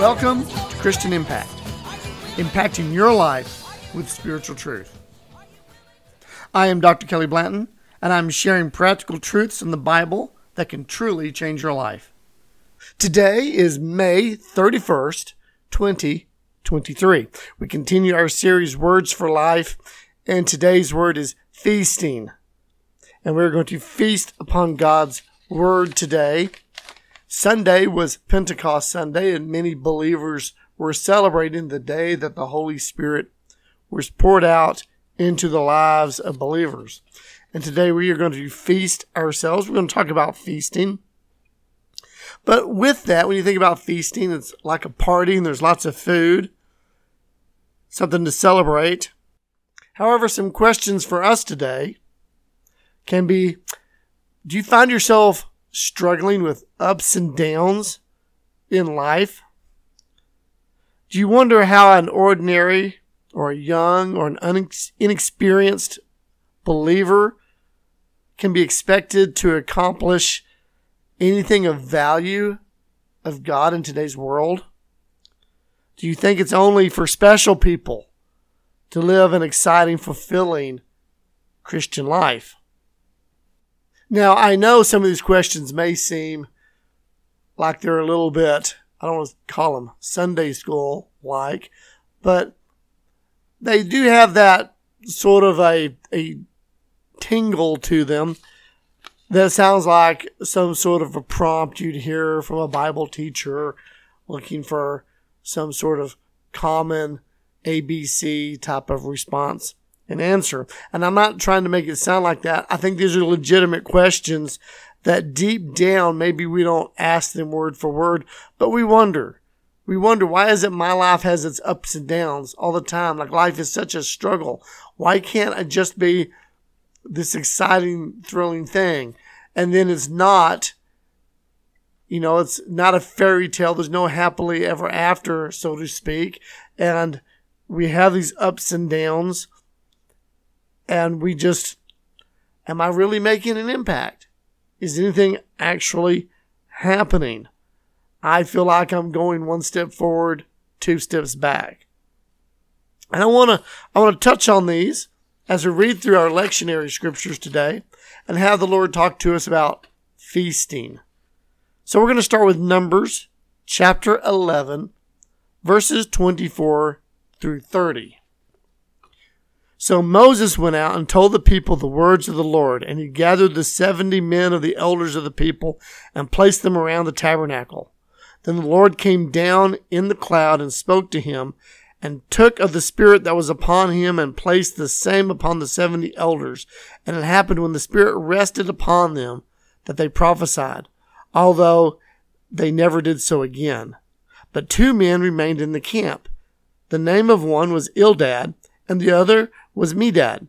Welcome to Christian Impact, impacting your life with spiritual truth. I am Dr. Kelly Blanton, and I'm sharing practical truths in the Bible that can truly change your life. Today is May 31st, 2023. We continue our series Words for Life, and today's word is feasting. And we're going to feast upon God's word today. Sunday was Pentecost Sunday, and many believers were celebrating the day that the Holy Spirit was poured out into the lives of believers. And today we are going to feast ourselves. We're going to talk about feasting. But with that, when you think about feasting, it's like a party and there's lots of food, something to celebrate. However, some questions for us today can be Do you find yourself struggling with ups and downs in life? Do you wonder how an ordinary or a young or an inexperienced believer can be expected to accomplish anything of value of God in today's world? Do you think it's only for special people to live an exciting, fulfilling Christian life? Now, I know some of these questions may seem like they're a little bit, I don't want to call them Sunday school like, but they do have that sort of a, a tingle to them that sounds like some sort of a prompt you'd hear from a Bible teacher looking for some sort of common ABC type of response and answer. And I'm not trying to make it sound like that. I think these are legitimate questions that deep down, maybe we don't ask them word for word, but we wonder. We wonder why is it my life has its ups and downs all the time? Like life is such a struggle. Why can't I just be this exciting, thrilling thing? And then it's not, you know, it's not a fairy tale. There's no happily ever after, so to speak. And we have these ups and downs and we just, am I really making an impact? Is anything actually happening? I feel like I'm going one step forward, two steps back. And I want to, I want to touch on these as we read through our lectionary scriptures today and have the Lord talk to us about feasting. So we're going to start with Numbers chapter 11, verses 24 through 30. So Moses went out and told the people the words of the Lord, and he gathered the seventy men of the elders of the people and placed them around the tabernacle. Then the Lord came down in the cloud and spoke to him, and took of the Spirit that was upon him and placed the same upon the seventy elders. And it happened when the Spirit rested upon them that they prophesied, although they never did so again. But two men remained in the camp. The name of one was Eldad, and the other was Medad.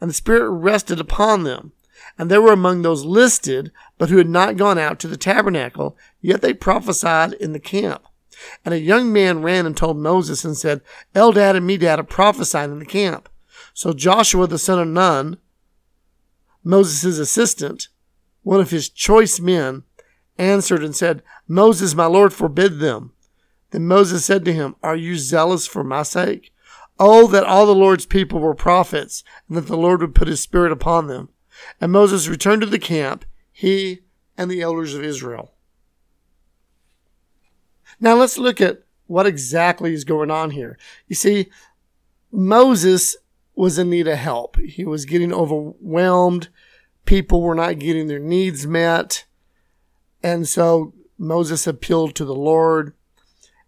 And the Spirit rested upon them. And they were among those listed, but who had not gone out to the tabernacle, yet they prophesied in the camp. And a young man ran and told Moses and said, Eldad and Medad are prophesying in the camp. So Joshua the son of Nun, Moses' assistant, one of his choice men, answered and said, Moses, my Lord, forbid them. Then Moses said to him, Are you zealous for my sake? Oh, that all the Lord's people were prophets, and that the Lord would put his spirit upon them. And Moses returned to the camp, he and the elders of Israel. Now let's look at what exactly is going on here. You see, Moses was in need of help. He was getting overwhelmed. People were not getting their needs met. And so Moses appealed to the Lord,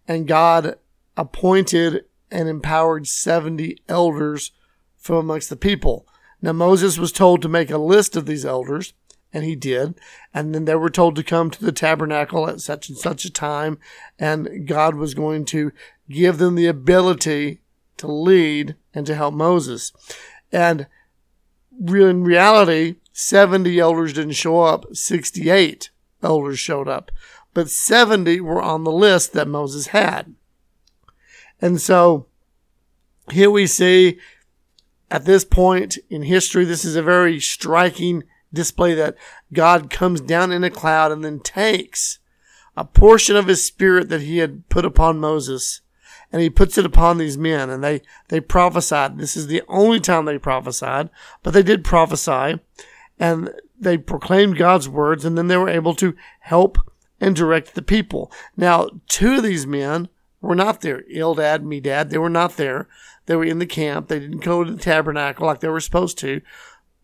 and God appointed and empowered 70 elders from amongst the people. Now, Moses was told to make a list of these elders and he did. And then they were told to come to the tabernacle at such and such a time, and God was going to give them the ability to lead and to help Moses. And in reality, 70 elders didn't show up, 68 elders showed up, but 70 were on the list that Moses had. And so here we see at this point in history, this is a very striking display that God comes down in a cloud and then takes a portion of his spirit that he had put upon Moses and he puts it upon these men and they, they prophesied. This is the only time they prophesied, but they did prophesy and they proclaimed God's words and then they were able to help and direct the people. Now, two of these men were not there. Eldad, Medad, they were not there. They were in the camp. They didn't go to the tabernacle like they were supposed to.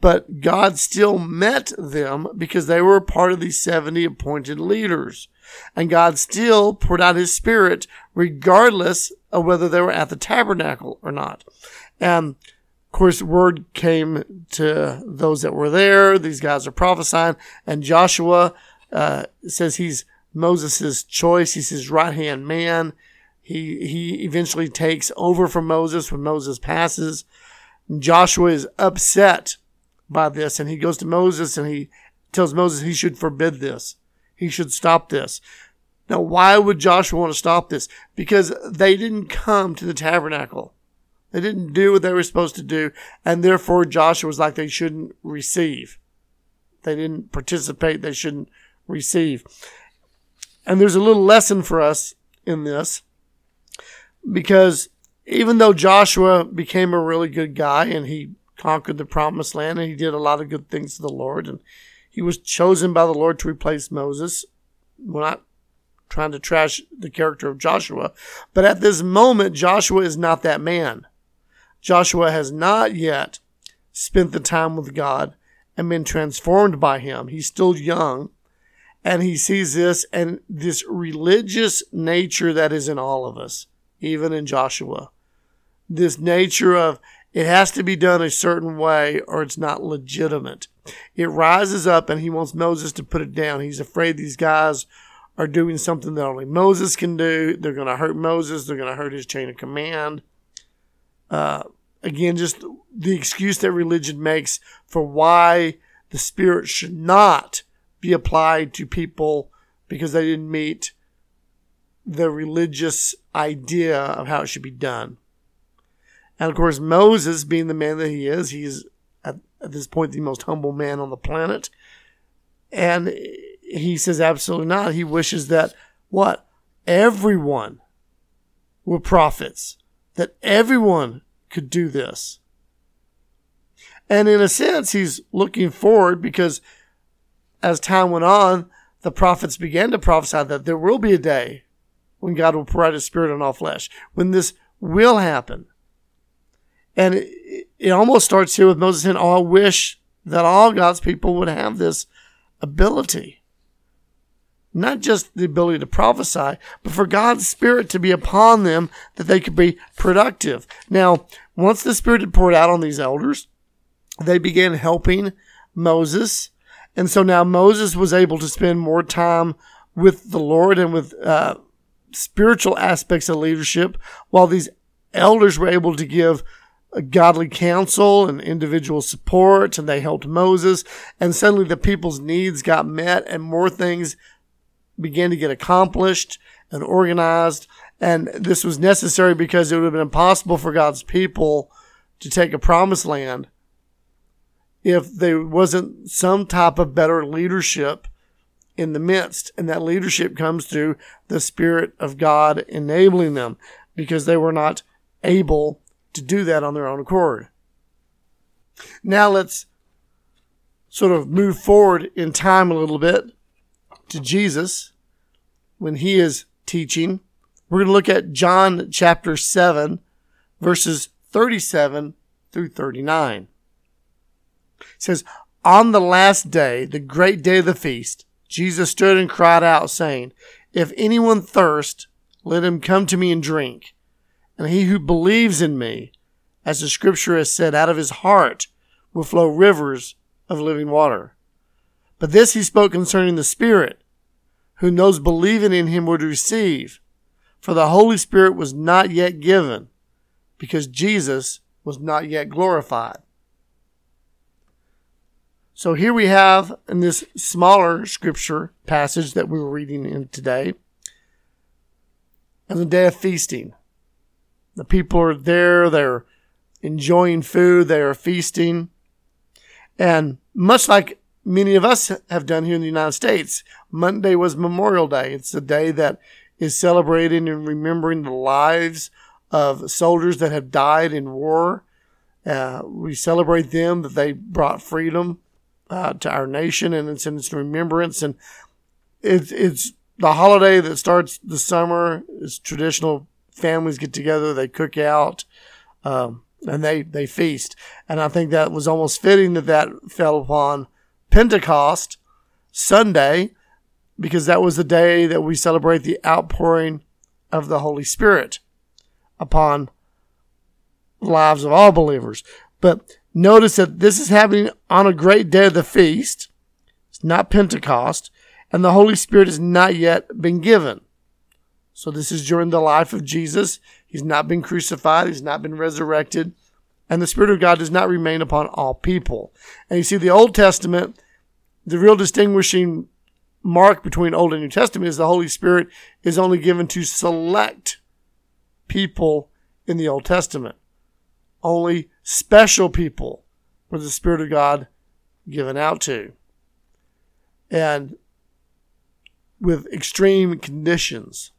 But God still met them because they were part of these 70 appointed leaders. And God still poured out his spirit regardless of whether they were at the tabernacle or not. And of course, word came to those that were there. These guys are prophesying. And Joshua uh, says he's Moses' choice. He's his right hand man. He, he eventually takes over from Moses when Moses passes. Joshua is upset by this and he goes to Moses and he tells Moses he should forbid this. He should stop this. Now, why would Joshua want to stop this? Because they didn't come to the tabernacle. They didn't do what they were supposed to do, and therefore Joshua was like they shouldn't receive. They didn't participate, they shouldn't receive. And there's a little lesson for us in this because even though Joshua became a really good guy and he conquered the promised land and he did a lot of good things to the Lord and he was chosen by the Lord to replace Moses. We're not trying to trash the character of Joshua, but at this moment, Joshua is not that man. Joshua has not yet spent the time with God and been transformed by him. He's still young and he sees this and this religious nature that is in all of us, even in Joshua. This nature of it has to be done a certain way or it's not legitimate. It rises up and he wants Moses to put it down. He's afraid these guys are doing something that only Moses can do. They're going to hurt Moses. They're going to hurt his chain of command. Uh, again, just the excuse that religion makes for why the Spirit should not be applied to people because they didn't meet the religious idea of how it should be done. And of course, Moses, being the man that he is, he's at, at this point the most humble man on the planet. And he says, absolutely not. He wishes that what? Everyone were prophets, that everyone could do this. And in a sense, he's looking forward because as time went on, the prophets began to prophesy that there will be a day when God will pour out his spirit on all flesh, when this will happen. And it, it almost starts here with Moses saying, Oh, I wish that all God's people would have this ability. Not just the ability to prophesy, but for God's Spirit to be upon them that they could be productive. Now, once the Spirit had poured out on these elders, they began helping Moses. And so now Moses was able to spend more time with the Lord and with uh, spiritual aspects of leadership, while these elders were able to give godly counsel and individual support, and they helped Moses. And suddenly the people's needs got met, and more things began to get accomplished and organized. And this was necessary because it would have been impossible for God's people to take a promised land if there wasn't some type of better leadership in the midst. And that leadership comes through the Spirit of God enabling them because they were not able to do that on their own accord. Now let's sort of move forward in time a little bit to Jesus when he is teaching. We're going to look at John chapter 7, verses 37 through 39. It says, On the last day, the great day of the feast, Jesus stood and cried out, saying, If anyone thirst, let him come to me and drink and he who believes in me, as the scripture has said, out of his heart will flow rivers of living water. But this he spoke concerning the Spirit, whom those believing in him would receive. For the Holy Spirit was not yet given, because Jesus was not yet glorified. So here we have in this smaller scripture passage that we were reading in today, on the day of feasting. The people are there, they're enjoying food, they are feasting. And much like many of us have done here in the United States, Monday was Memorial Day. It's a day that is celebrating and remembering the lives of soldiers that have died in war. Uh, we celebrate them that they brought freedom uh, to our nation, and it's in its remembrance. And it's it's the holiday that starts the summer. It's traditional. Families get together, they cook out, um, and they they feast. And I think that was almost fitting that that fell upon Pentecost Sunday, because that was the day that we celebrate the outpouring of the Holy Spirit upon lives of all believers. But notice that this is happening on a great day of the feast. It's not Pentecost, and the Holy Spirit has not yet been given. So this is during the life of Jesus. He's not been crucified. He's not been resurrected. And the Spirit of God does not remain upon all people. And you see, the Old Testament, the real distinguishing mark between Old and New Testament is the Holy Spirit is only given to select people in the Old Testament. Only special people were the Spirit of God given out to. And with extreme conditions.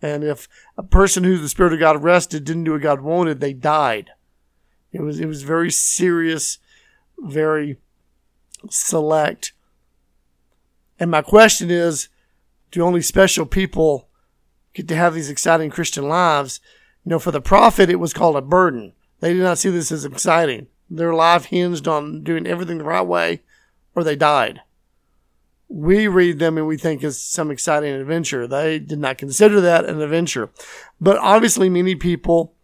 And if a person who the Spirit of God arrested didn't do what God wanted, they died. It was it was very serious, very select. And my question is, do only special people get to have these exciting Christian lives? You know, for the prophet, it was called a burden. They did not see this as exciting. Their life hinged on doing everything the right way, or they died. We read them and we think it's some exciting adventure. They did not consider that an adventure. But obviously, many people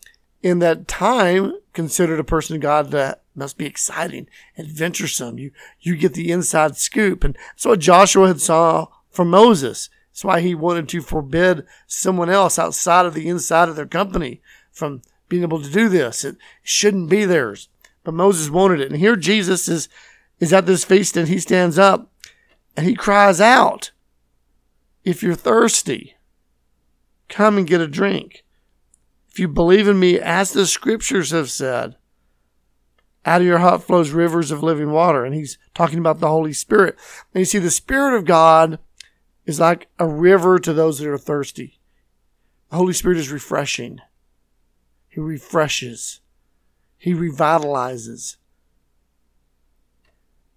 in that time considered a person of God that must be exciting, adventuresome. You you get the inside scoop, and that's what Joshua had saw from Moses. That's why he wanted to forbid someone else outside of the inside of their company from being able to do this. It shouldn't be theirs, but Moses wanted it. And here Jesus is is at this feast, and he stands up and he cries out, "If you're thirsty, come and get a drink." If you believe in me, as the scriptures have said, out of your heart flows rivers of living water. And he's talking about the Holy Spirit. And you see, the Spirit of God is like a river to those that are thirsty. The Holy Spirit is refreshing. He refreshes. He revitalizes.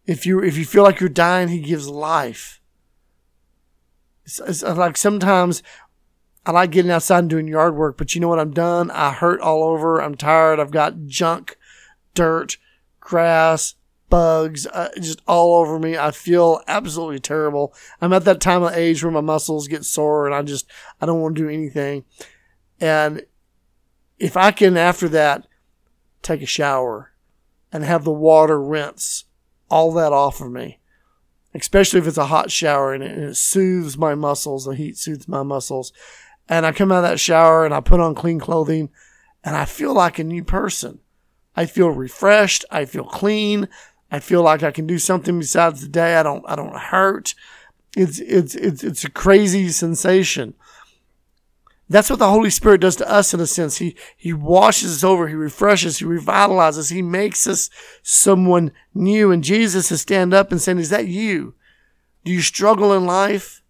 If you if you feel like you're dying, he gives life. It's, it's like sometimes I like getting outside and doing yard work, but you know what? I'm done. I hurt all over. I'm tired. I've got junk, dirt, grass, bugs, uh, just all over me. I feel absolutely terrible. I'm at that time of age where my muscles get sore and I just, I don't want to do anything. And if I can, after that, take a shower and have the water rinse all that off of me, especially if it's a hot shower and it, and it soothes my muscles, the heat soothes my muscles and I come out of that shower and I put on clean clothing and I feel like a new person. I feel refreshed. I feel clean. I feel like I can do something besides the day. I don't, I don't hurt. It's, it's, it's, it's a crazy sensation. That's what the Holy Spirit does to us in a sense. He, he washes us over. He refreshes. He revitalizes. He makes us someone new. And Jesus is stand up and saying, is that you? Do you struggle in life?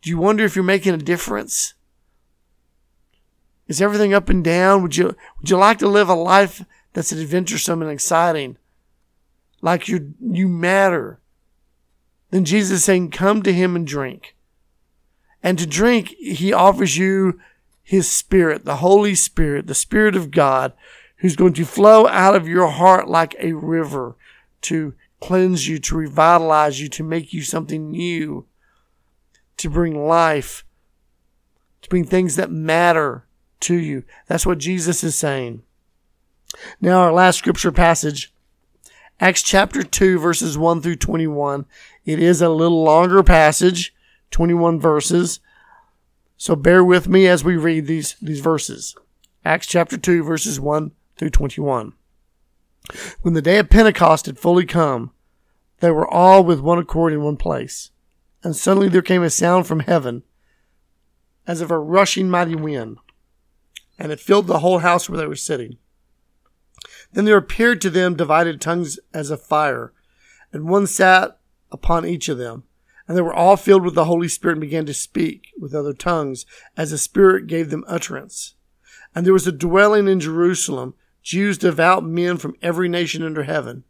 Do you wonder if you're making a difference? Is everything up and down? Would you would you like to live a life that's adventuresome and exciting? Like you you matter. Then Jesus is saying, Come to him and drink. And to drink, he offers you his spirit, the Holy Spirit, the Spirit of God, who's going to flow out of your heart like a river to cleanse you, to revitalize you, to make you something new, to bring life, to bring things that matter to you. That's what Jesus is saying. Now, our last scripture passage Acts chapter 2, verses 1 through 21. It is a little longer passage, 21 verses. So bear with me as we read these, these verses. Acts chapter 2, verses 1 through 21. When the day of Pentecost had fully come, they were all with one accord in one place. And suddenly there came a sound from heaven as of a rushing mighty wind, and it filled the whole house where they were sitting. Then there appeared to them divided tongues as of fire, and one sat upon each of them. And they were all filled with the Holy Spirit and began to speak with other tongues as the Spirit gave them utterance. And there was a dwelling in Jerusalem, Jews devout men from every nation under heaven.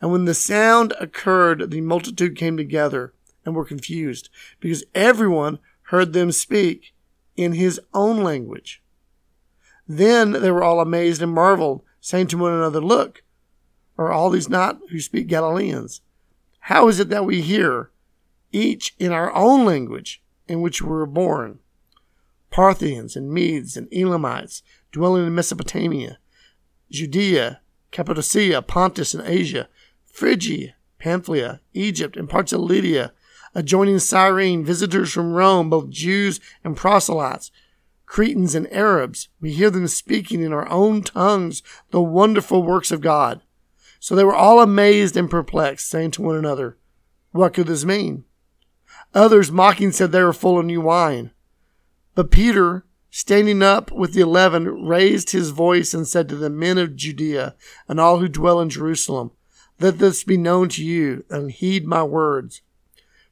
And when the sound occurred, the multitude came together and were confused, because everyone heard them speak in his own language. Then they were all amazed and marveled, saying to one another, Look, are all these not who speak Galileans? How is it that we hear, each in our own language in which we were born? Parthians and Medes and Elamites dwelling in Mesopotamia, Judea, Cappadocia, Pontus and Asia, Phrygia, Pamphylia, Egypt, and parts of Lydia, adjoining Cyrene, visitors from Rome, both Jews and proselytes, Cretans and Arabs. We hear them speaking in our own tongues the wonderful works of God. So they were all amazed and perplexed, saying to one another, What could this mean? Others mocking said they were full of new wine. But Peter, standing up with the eleven, raised his voice and said to the men of Judea and all who dwell in Jerusalem, Let this be known to you, and heed my words.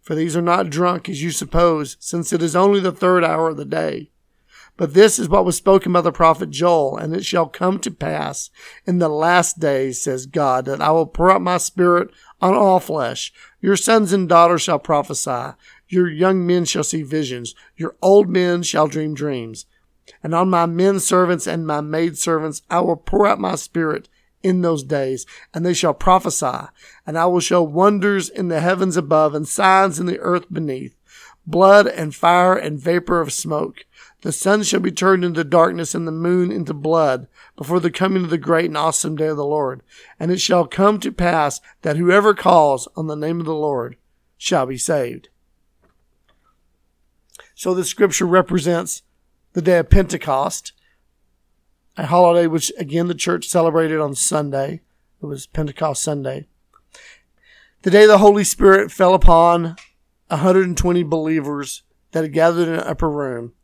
For these are not drunk as you suppose, since it is only the third hour of the day. But this is what was spoken by the prophet Joel, and it shall come to pass in the last days, says God, that I will pour out my spirit on all flesh. Your sons and daughters shall prophesy. Your young men shall see visions. Your old men shall dream dreams. And on my men servants and my maid servants I will pour out my spirit in those days, and they shall prophesy. And I will show wonders in the heavens above and signs in the earth beneath, blood and fire and vapor of smoke. The sun shall be turned into darkness and the moon into blood before the coming of the great and awesome day of the Lord. And it shall come to pass that whoever calls on the name of the Lord shall be saved. So the scripture represents the day of Pentecost, a holiday which again the church celebrated on Sunday. It was Pentecost Sunday. The day the Holy Spirit fell upon 120 believers that had gathered in an upper room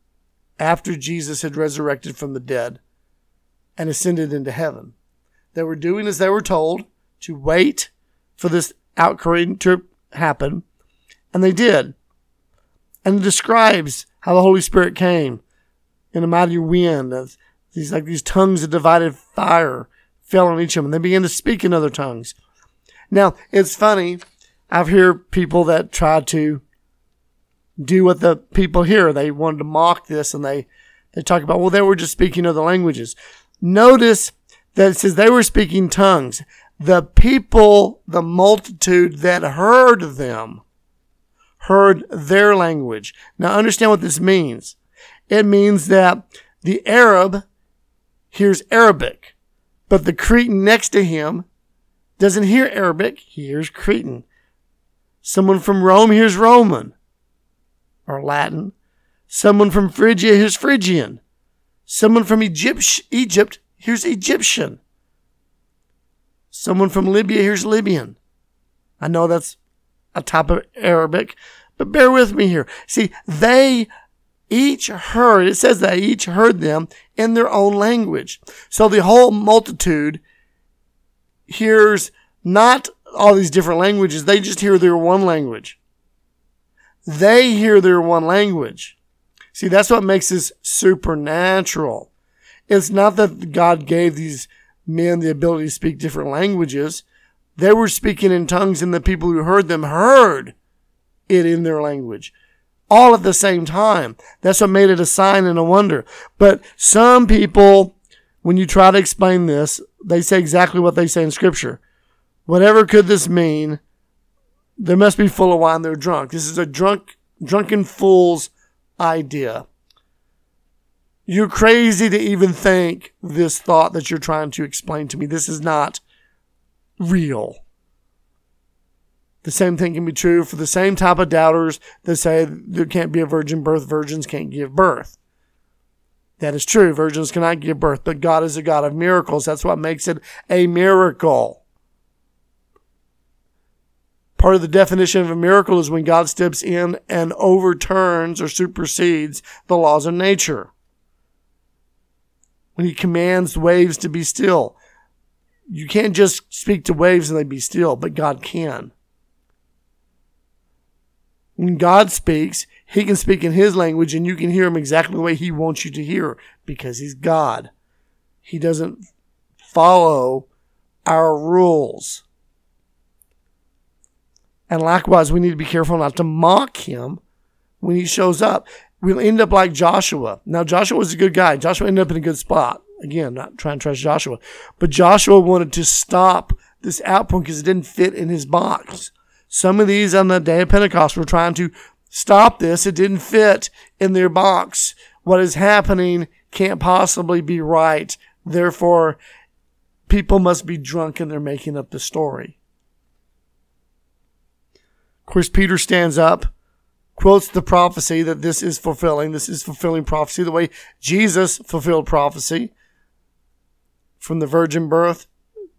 after Jesus had resurrected from the dead and ascended into heaven. They were doing as they were told to wait for this outcrying to happen, and they did. And it describes how the Holy Spirit came in a mighty wind, as these like these tongues of divided fire fell on each of them. and They began to speak in other tongues. Now it's funny. I've heard people that try to do what the people here. They wanted to mock this and they, they talk about, well, they were just speaking other languages. Notice that it says they were speaking tongues. The people, the multitude that heard them, heard their language. Now understand what this means. It means that the Arab hears Arabic, but the Cretan next to him doesn't hear Arabic, he hears Cretan. Someone from Rome hears Roman or Latin. Someone from Phrygia hears Phrygian. Someone from Egypt, Egypt hears Egyptian. Someone from Libya hears Libyan. I know that's a type of Arabic, but bear with me here. See, they each heard, it says they each heard them in their own language. So the whole multitude hears not all these different languages, they just hear their one language. They hear their one language. See, that's what makes this supernatural. It's not that God gave these men the ability to speak different languages. They were speaking in tongues and the people who heard them heard it in their language. All at the same time. That's what made it a sign and a wonder. But some people, when you try to explain this, they say exactly what they say in scripture. Whatever could this mean? They must be full of wine. They're drunk. This is a drunk, drunken fool's idea. You're crazy to even think this thought that you're trying to explain to me. This is not real. The same thing can be true for the same type of doubters that say there can't be a virgin birth, virgins can't give birth. That is true. Virgins cannot give birth, but God is a God of miracles. That's what makes it a miracle. Part of the definition of a miracle is when God steps in and overturns or supersedes the laws of nature. When he commands waves to be still. You can't just speak to waves and they be still, but God can. When God speaks, he can speak in his language and you can hear him exactly the way he wants you to hear because he's God. He doesn't follow our rules. And likewise, we need to be careful not to mock him when he shows up. We'll end up like Joshua. Now, Joshua was a good guy. Joshua ended up in a good spot. Again, not trying to trash Joshua. But Joshua wanted to stop this outpouring because it didn't fit in his box. Some of these on the day of Pentecost were trying to stop this. It didn't fit in their box. What is happening can't possibly be right. Therefore, people must be drunk and they're making up the story. Course, Peter stands up, quotes the prophecy that this is fulfilling. This is fulfilling prophecy the way Jesus fulfilled prophecy from the virgin birth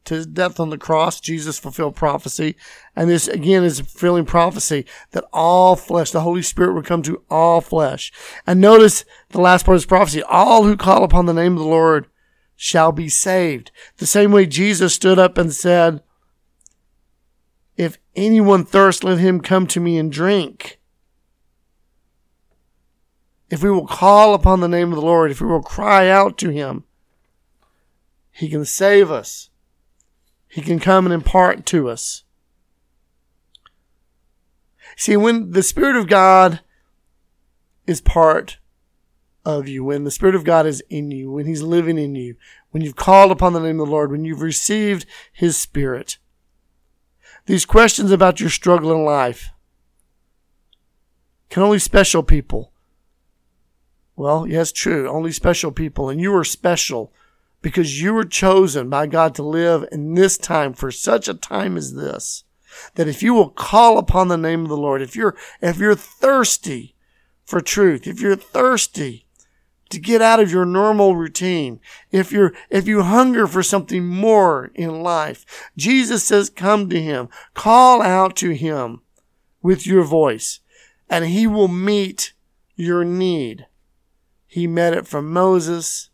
to his death on the cross. Jesus fulfilled prophecy. And this again is fulfilling prophecy that all flesh, the Holy Spirit would come to all flesh. And notice the last part of this prophecy. All who call upon the name of the Lord shall be saved. The same way Jesus stood up and said, if anyone thirsts, let him come to me and drink. If we will call upon the name of the Lord, if we will cry out to him, he can save us. He can come and impart to us. See, when the Spirit of God is part of you, when the Spirit of God is in you, when He's living in you, when you've called upon the name of the Lord, when you've received His Spirit, these questions about your struggle in life can only special people. Well, yes, true. Only special people. And you are special because you were chosen by God to live in this time for such a time as this. That if you will call upon the name of the Lord, if you're, if you're thirsty for truth, if you're thirsty to get out of your normal routine. If you're, if you hunger for something more in life, Jesus says, come to him, call out to him with your voice and he will meet your need. He met it from Moses.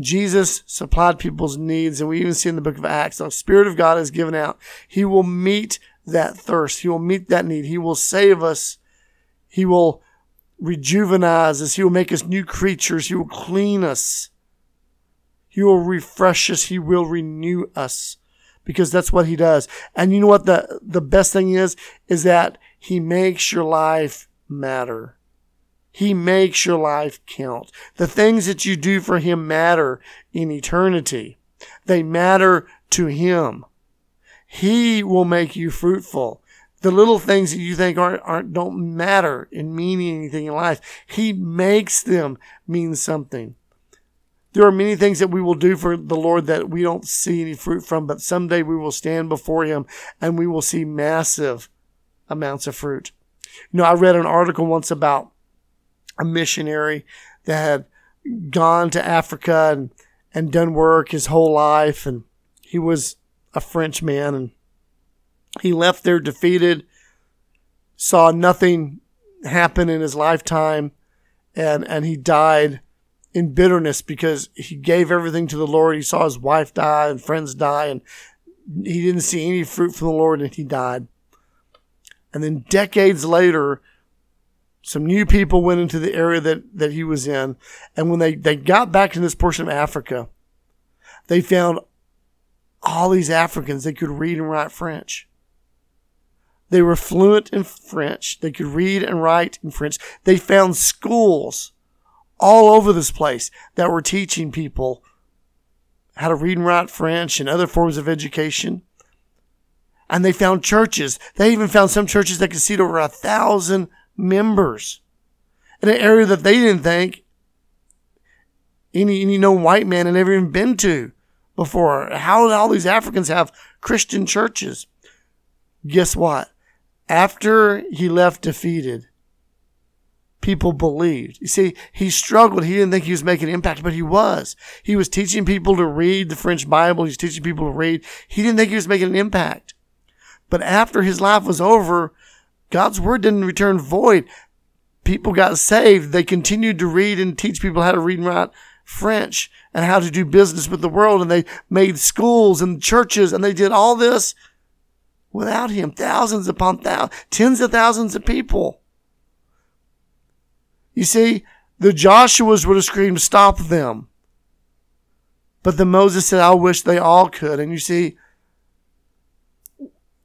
Jesus supplied people's needs, and we even see in the book of Acts, the Spirit of God is given out. He will meet that thirst. He will meet that need. He will save us. He will rejuvenate us. He will make us new creatures. He will clean us. He will refresh us. He will renew us because that's what he does. And you know what the, the best thing is? Is that he makes your life matter. He makes your life count. The things that you do for him matter in eternity. They matter to him. He will make you fruitful the little things that you think aren't, aren't don't matter in meaning anything in life. He makes them mean something. There are many things that we will do for the Lord that we don't see any fruit from, but someday we will stand before Him and we will see massive amounts of fruit. You know, I read an article once about a missionary that had gone to Africa and, and done work his whole life, and he was a French man and he left there defeated, saw nothing happen in his lifetime, and, and he died in bitterness because he gave everything to the Lord. He saw his wife die and friends die, and he didn't see any fruit from the Lord, and he died. And then decades later, some new people went into the area that, that he was in. And when they, they got back to this portion of Africa, they found all these Africans that could read and write French. They were fluent in French. They could read and write in French. They found schools all over this place that were teaching people how to read and write French and other forms of education. And they found churches. They even found some churches that could seat over a thousand members in an area that they didn't think any, any known white man had ever even been to before. How did all these Africans have Christian churches? guess what? After he left defeated, people believed. You see, he struggled. He didn't think he was making an impact, but he was. He was teaching people to read the French Bible. He was teaching people to read. He didn't think he was making an impact. But after his life was over, God's word didn't return void. People got saved. They continued to read and teach people how to read and write French and how to do business with the world. And they made schools and churches and they did all this without him. Thousands upon thousands, tens of thousands of people. You see, the Joshuas would have screamed, stop them. But the Moses said, I wish they all could. And you see,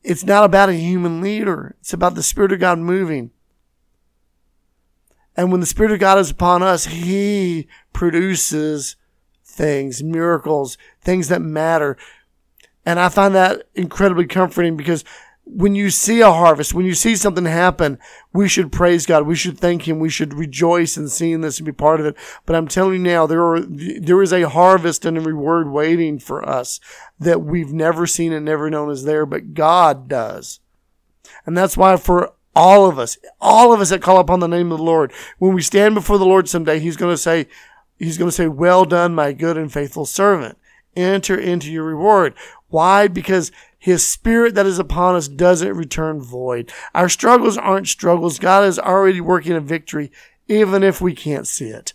it's not about a human leader. It's about the Spirit of God moving. And when the Spirit of God is upon us, He produces things, miracles, things that matter. And I find that incredibly comforting because when you see a harvest, when you see something happen, we should praise God. We should thank Him. We should rejoice in seeing this and be part of it. But I'm telling you now, there are, there is a harvest and a reward waiting for us that we've never seen and never known is there, but God does. And that's why for all of us, all of us that call upon the name of the Lord, when we stand before the Lord someday, He's going to say, He's going to say, well done, my good and faithful servant. Enter into your reward. Why? Because his spirit that is upon us doesn't return void. Our struggles aren't struggles. God is already working a victory, even if we can't see it.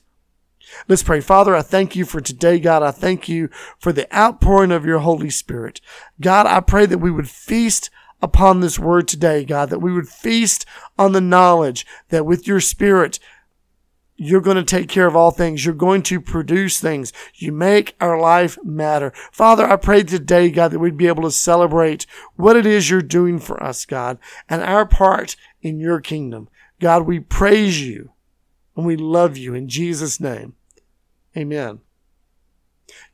Let's pray. Father, I thank you for today, God. I thank you for the outpouring of your Holy Spirit. God, I pray that we would feast upon this word today, God, that we would feast on the knowledge that with your spirit, you're going to take care of all things. You're going to produce things. You make our life matter. Father, I pray today, God, that we'd be able to celebrate what it is you're doing for us, God, and our part in your kingdom. God, we praise you and we love you in Jesus' name. Amen.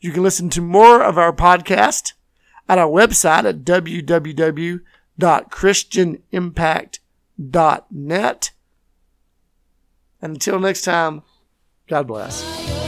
You can listen to more of our podcast at our website at www www.christianimpact.net. And until next time, God bless.